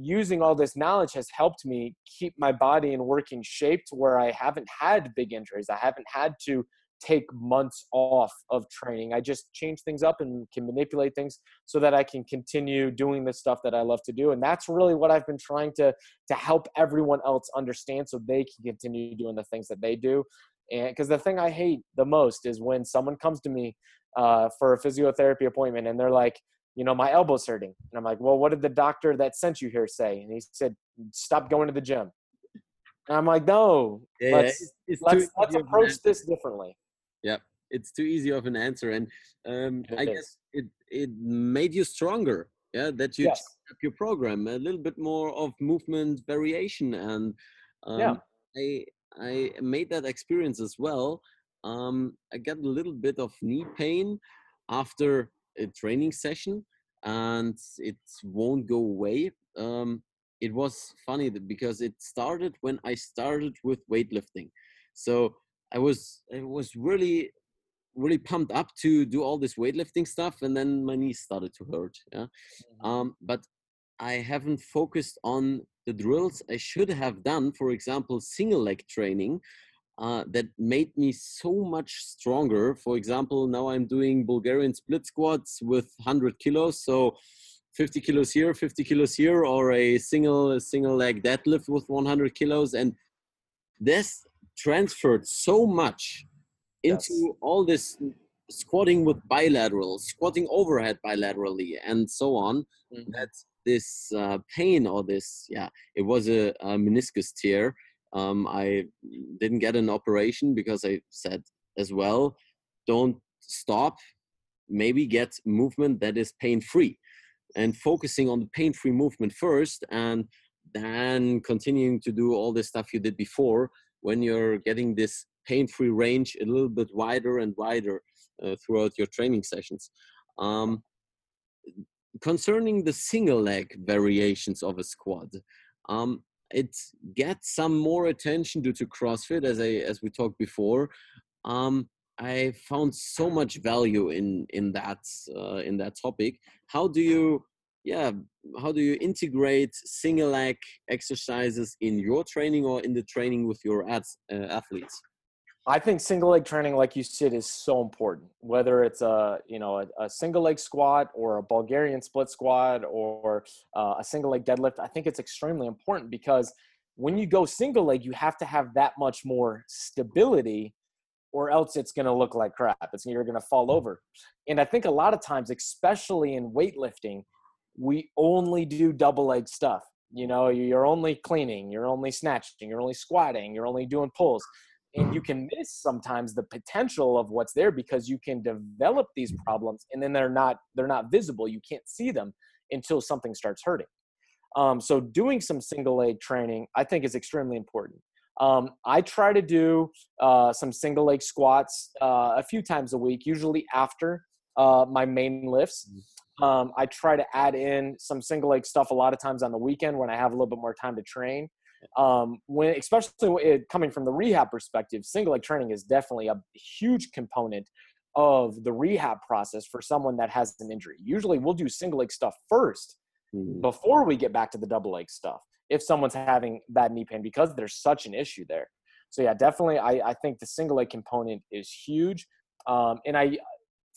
using all this knowledge has helped me keep my body in working shape to where I haven't had big injuries. I haven't had to take months off of training. I just change things up and can manipulate things so that I can continue doing the stuff that I love to do. And that's really what I've been trying to to help everyone else understand so they can continue doing the things that they do. And because the thing I hate the most is when someone comes to me uh, for a physiotherapy appointment and they're like, you know, my elbow's hurting. And I'm like, well, what did the doctor that sent you here say? And he said, stop going to the gym. And I'm like, no, yeah, let's, it's, it's let's, let's approach this differently. Yeah, it's too easy of an answer. And um, I is. guess it, it made you stronger. Yeah, that you yes. up your program a little bit more of movement variation. And um, yeah. I, I made that experience as well. Um, I got a little bit of knee pain after a training session and it won't go away. Um, it was funny because it started when I started with weightlifting. So I was I was really really pumped up to do all this weightlifting stuff, and then my knees started to hurt. Yeah, mm-hmm. um, but I haven't focused on the drills I should have done. For example, single leg training, uh, that made me so much stronger. For example, now I'm doing Bulgarian split squats with 100 kilos, so 50 kilos here, 50 kilos here, or a single a single leg deadlift with 100 kilos, and this transferred so much into yes. all this squatting with bilateral, squatting overhead bilaterally, and so on, mm-hmm. that this uh, pain or this, yeah, it was a, a meniscus tear. Um, I didn't get an operation because I said as well, don't stop, maybe get movement that is pain free and focusing on the pain free movement first and then continuing to do all the stuff you did before when you're getting this pain free range a little bit wider and wider uh, throughout your training sessions. Um, concerning the single leg variations of a squat, um, it gets some more attention due to CrossFit, as I as we talked before. Um, I found so much value in in that uh, in that topic. How do you, yeah, how do you integrate single leg exercises in your training or in the training with your ads, uh, athletes? I think single leg training, like you said, is so important. Whether it's a you know a, a single leg squat or a Bulgarian split squat or uh, a single leg deadlift, I think it's extremely important because when you go single leg, you have to have that much more stability, or else it's going to look like crap. It's you're going to fall over. And I think a lot of times, especially in weightlifting, we only do double leg stuff. You know, you're only cleaning, you're only snatching, you're only squatting, you're only doing pulls and you can miss sometimes the potential of what's there because you can develop these problems and then they're not they're not visible. You can't see them until something starts hurting. Um, so doing some single leg training i think is extremely important. Um, i try to do uh, some single leg squats uh, a few times a week usually after uh, my main lifts. Mm. um, i try to add in some single leg stuff a lot of times on the weekend when i have a little bit more time to train um, when especially it, coming from the rehab perspective, single leg training is definitely a huge component of the rehab process for someone that has an injury. Usually, we'll do single leg stuff first mm. before we get back to the double leg stuff. If someone's having bad knee pain because there's such an issue there. So yeah, definitely, I, I think the single leg component is huge. Um, and I,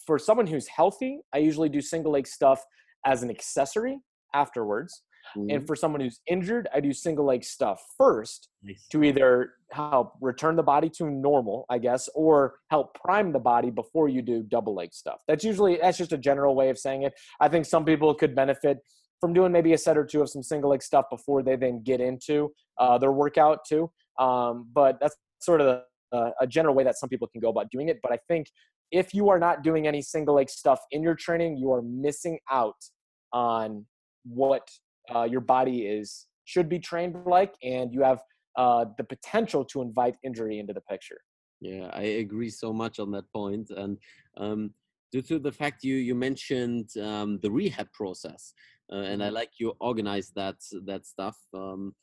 for someone who's healthy, I usually do single leg stuff as an accessory afterwards. Mm-hmm. And for someone who's injured, I do single leg stuff first nice. to either help return the body to normal, I guess, or help prime the body before you do double leg stuff. That's usually that's just a general way of saying it. I think some people could benefit from doing maybe a set or two of some single leg stuff before they then get into uh, their workout too. Um, but that's sort of the, uh, a general way that some people can go about doing it. But I think if you are not doing any single leg stuff in your training, you are missing out on what uh, your body is should be trained like, and you have uh, the potential to invite injury into the picture. Yeah, I agree so much on that point, and um, due to the fact you you mentioned um, the rehab process, uh, and I mm-hmm. like you organize that that stuff. Um,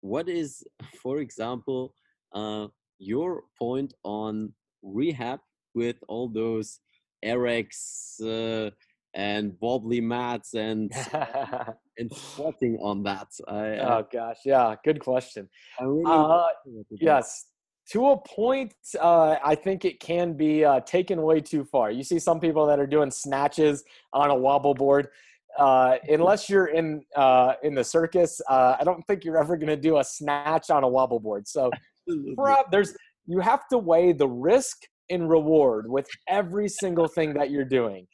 what is, for example, uh, your point on rehab with all those Airex uh, and wobbly mats and [laughs] and sweating on that. I, oh gosh, yeah, good question. Really uh, yes, to a point, uh, I think it can be uh, taken way too far. You see some people that are doing snatches on a wobble board. Uh, [laughs] unless you're in uh, in the circus, uh, I don't think you're ever going to do a snatch on a wobble board. So, there's you have to weigh the risk and reward with every single thing that you're doing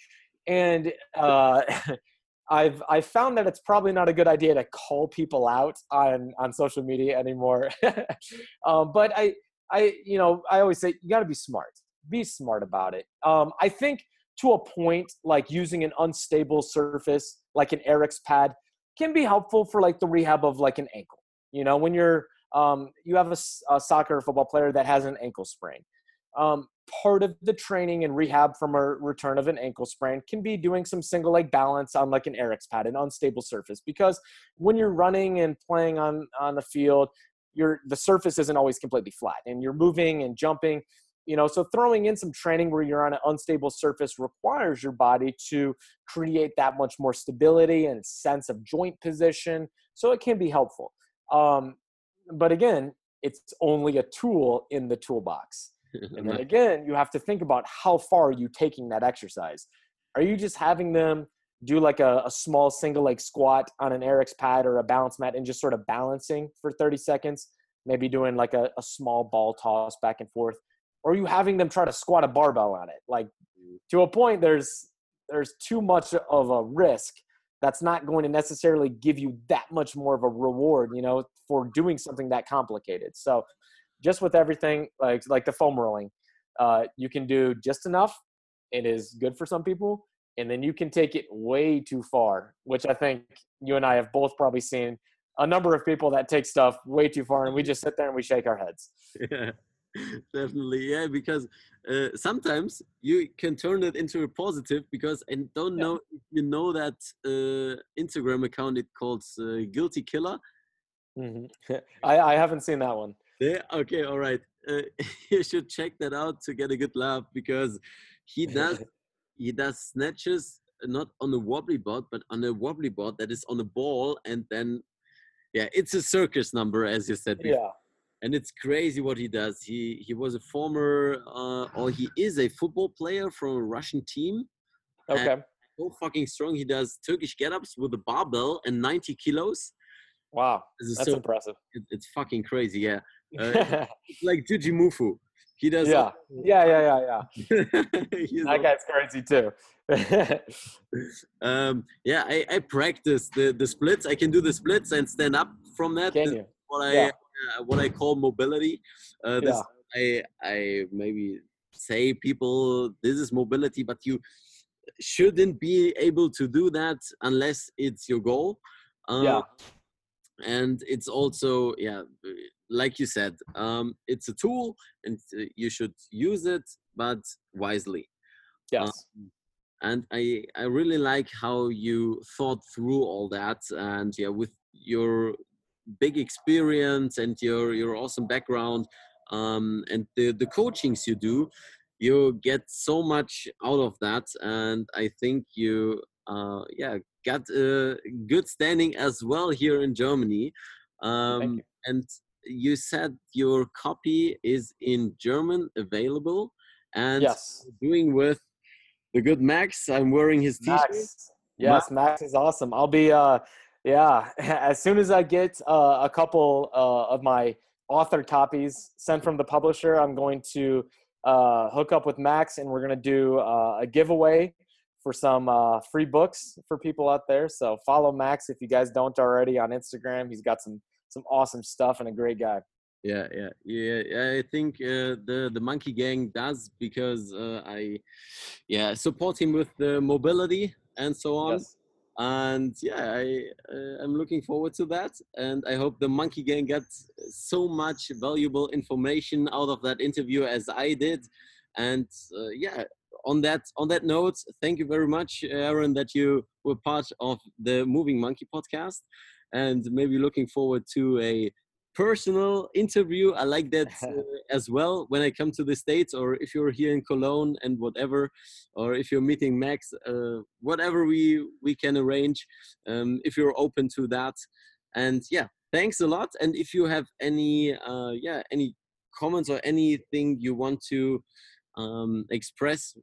and uh, [laughs] I've I found that it's probably not a good idea to call people out on on social media anymore. [laughs] um, but I I you know I always say you got to be smart. Be smart about it. Um, I think to a point, like using an unstable surface like an Airex pad can be helpful for like the rehab of like an ankle. You know, when you're um, you have a, a soccer or football player that has an ankle sprain. Um, part of the training and rehab from a return of an ankle sprain can be doing some single leg balance on like an Airex pad, an unstable surface. Because when you're running and playing on on the field, your the surface isn't always completely flat, and you're moving and jumping. You know, so throwing in some training where you're on an unstable surface requires your body to create that much more stability and sense of joint position. So it can be helpful. Um, but again, it's only a tool in the toolbox [laughs] and then again, you have to think about how far are you taking that exercise. Are you just having them do like a, a small single leg squat on an Airex pad or a balance mat and just sort of balancing for 30 seconds? Maybe doing like a, a small ball toss back and forth. or are you having them try to squat a barbell on it? Like to a point, there's there's too much of a risk that's not going to necessarily give you that much more of a reward, you know, for doing something that complicated. So just with everything, like like the foam rolling, uh, you can do just enough. It is good for some people, and then you can take it way too far, which I think you and I have both probably seen a number of people that take stuff way too far, and we just sit there and we shake our heads. Yeah, [laughs] definitely. Yeah, because uh, sometimes you can turn it into a positive because I don't know if you know that uh, Instagram account it called uh, Guilty Killer. Mm-hmm. [laughs] I, I haven't seen that one. Yeah. Okay. All right. Uh, [laughs] you should check that out to get a good laugh because he does [laughs] he does snatches not on a wobbly board but on a wobbly board that is on a ball and then yeah it's a circus number as you said before. yeah and it's crazy what he does he he was a former uh, or he is a football player from a russian team okay so fucking strong he does turkish get-ups with a barbell and 90 kilos wow that's so, impressive it, it's fucking crazy yeah like Jujimufu. He does. Yeah, yeah, yeah, yeah, yeah. [laughs] that guy's crazy too. [laughs] um, yeah, I, I practice the, the splits. I can do the splits and stand up from that. Can you? What I yeah. uh, what I call mobility. Uh, this, yeah. I I maybe say people this is mobility, but you shouldn't be able to do that unless it's your goal. Uh, yeah. And it's also yeah like you said, um, it's a tool and uh, you should use it, but wisely. Yes. Um, and I, I really like how you thought through all that. And yeah, with your big experience and your, your awesome background um, and the, the coachings you do, you get so much out of that. And I think you, uh, yeah, got a good standing as well here in Germany. Um, and you said your copy is in German available, and yes. doing with the good Max. I'm wearing his T-shirt. Max. Yes, Max is awesome. I'll be, uh, yeah, [laughs] as soon as I get uh, a couple uh, of my author copies sent from the publisher, I'm going to uh, hook up with Max, and we're going to do uh, a giveaway for some uh, free books for people out there. So follow Max if you guys don't already on Instagram. He's got some some awesome stuff and a great guy. Yeah, yeah, yeah. I think uh, the the Monkey Gang does because uh, I, yeah, support him with the mobility and so on. Yes. And yeah, I uh, I'm looking forward to that, and I hope the Monkey Gang gets so much valuable information out of that interview as I did. And uh, yeah, on that on that note, thank you very much, Aaron, that you were part of the Moving Monkey podcast and maybe looking forward to a personal interview. I like that [laughs] uh, as well when I come to the States or if you're here in Cologne and whatever, or if you're meeting Max, uh, whatever we, we can arrange, um, if you're open to that. And yeah, thanks a lot. And if you have any, uh, yeah, any comments or anything you want to um, express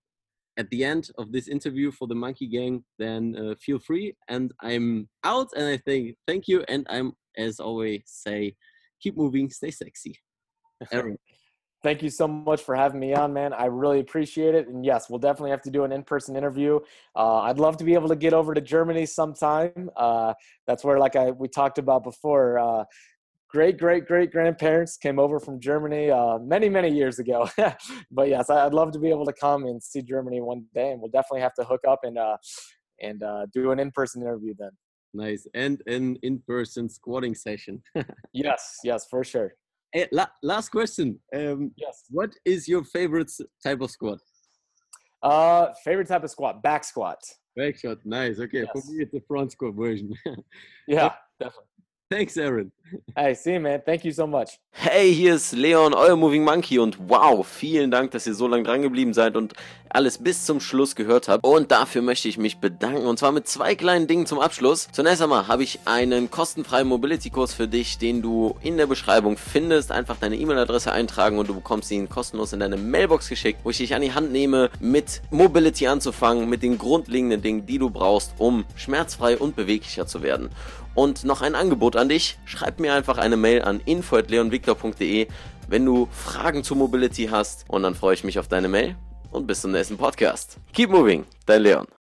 at the end of this interview for the Monkey Gang, then uh, feel free. And I'm out, and I think thank you. And I'm, as always, say, keep moving, stay sexy. Aaron. [laughs] Thank you so much for having me on, man. I really appreciate it. And yes, we'll definitely have to do an in-person interview. Uh, I'd love to be able to get over to Germany sometime. Uh, that's where, like I we talked about before, uh, great great great grandparents came over from Germany uh, many many years ago. [laughs] but yes, I'd love to be able to come and see Germany one day, and we'll definitely have to hook up and uh, and uh, do an in-person interview then. Nice and an in-person squatting session. [laughs] yes, yes, for sure. Hey, la last question. Um, yes. What is your favorite type of squat? Uh, favorite type of squat, back squat. Back squat, nice. Okay, yes. for me it's the front squat version. [laughs] yeah, definitely. Thanks, Aaron. Hey, see man. Thank you so much. Hey, hier ist Leon, euer Moving Monkey und wow, vielen Dank, dass ihr so lange dran geblieben seid und alles bis zum Schluss gehört habt. Und dafür möchte ich mich bedanken und zwar mit zwei kleinen Dingen zum Abschluss. Zunächst einmal habe ich einen kostenfreien Mobility-Kurs für dich, den du in der Beschreibung findest. Einfach deine E-Mail-Adresse eintragen und du bekommst ihn kostenlos in deine Mailbox geschickt, wo ich dich an die Hand nehme, mit Mobility anzufangen, mit den grundlegenden Dingen, die du brauchst, um schmerzfrei und beweglicher zu werden. Und noch ein Angebot an dich. Schreib schreib mir einfach eine Mail an info@leonvictor.de, wenn du Fragen zu Mobility hast und dann freue ich mich auf deine Mail und bis zum nächsten Podcast. Keep moving, dein Leon.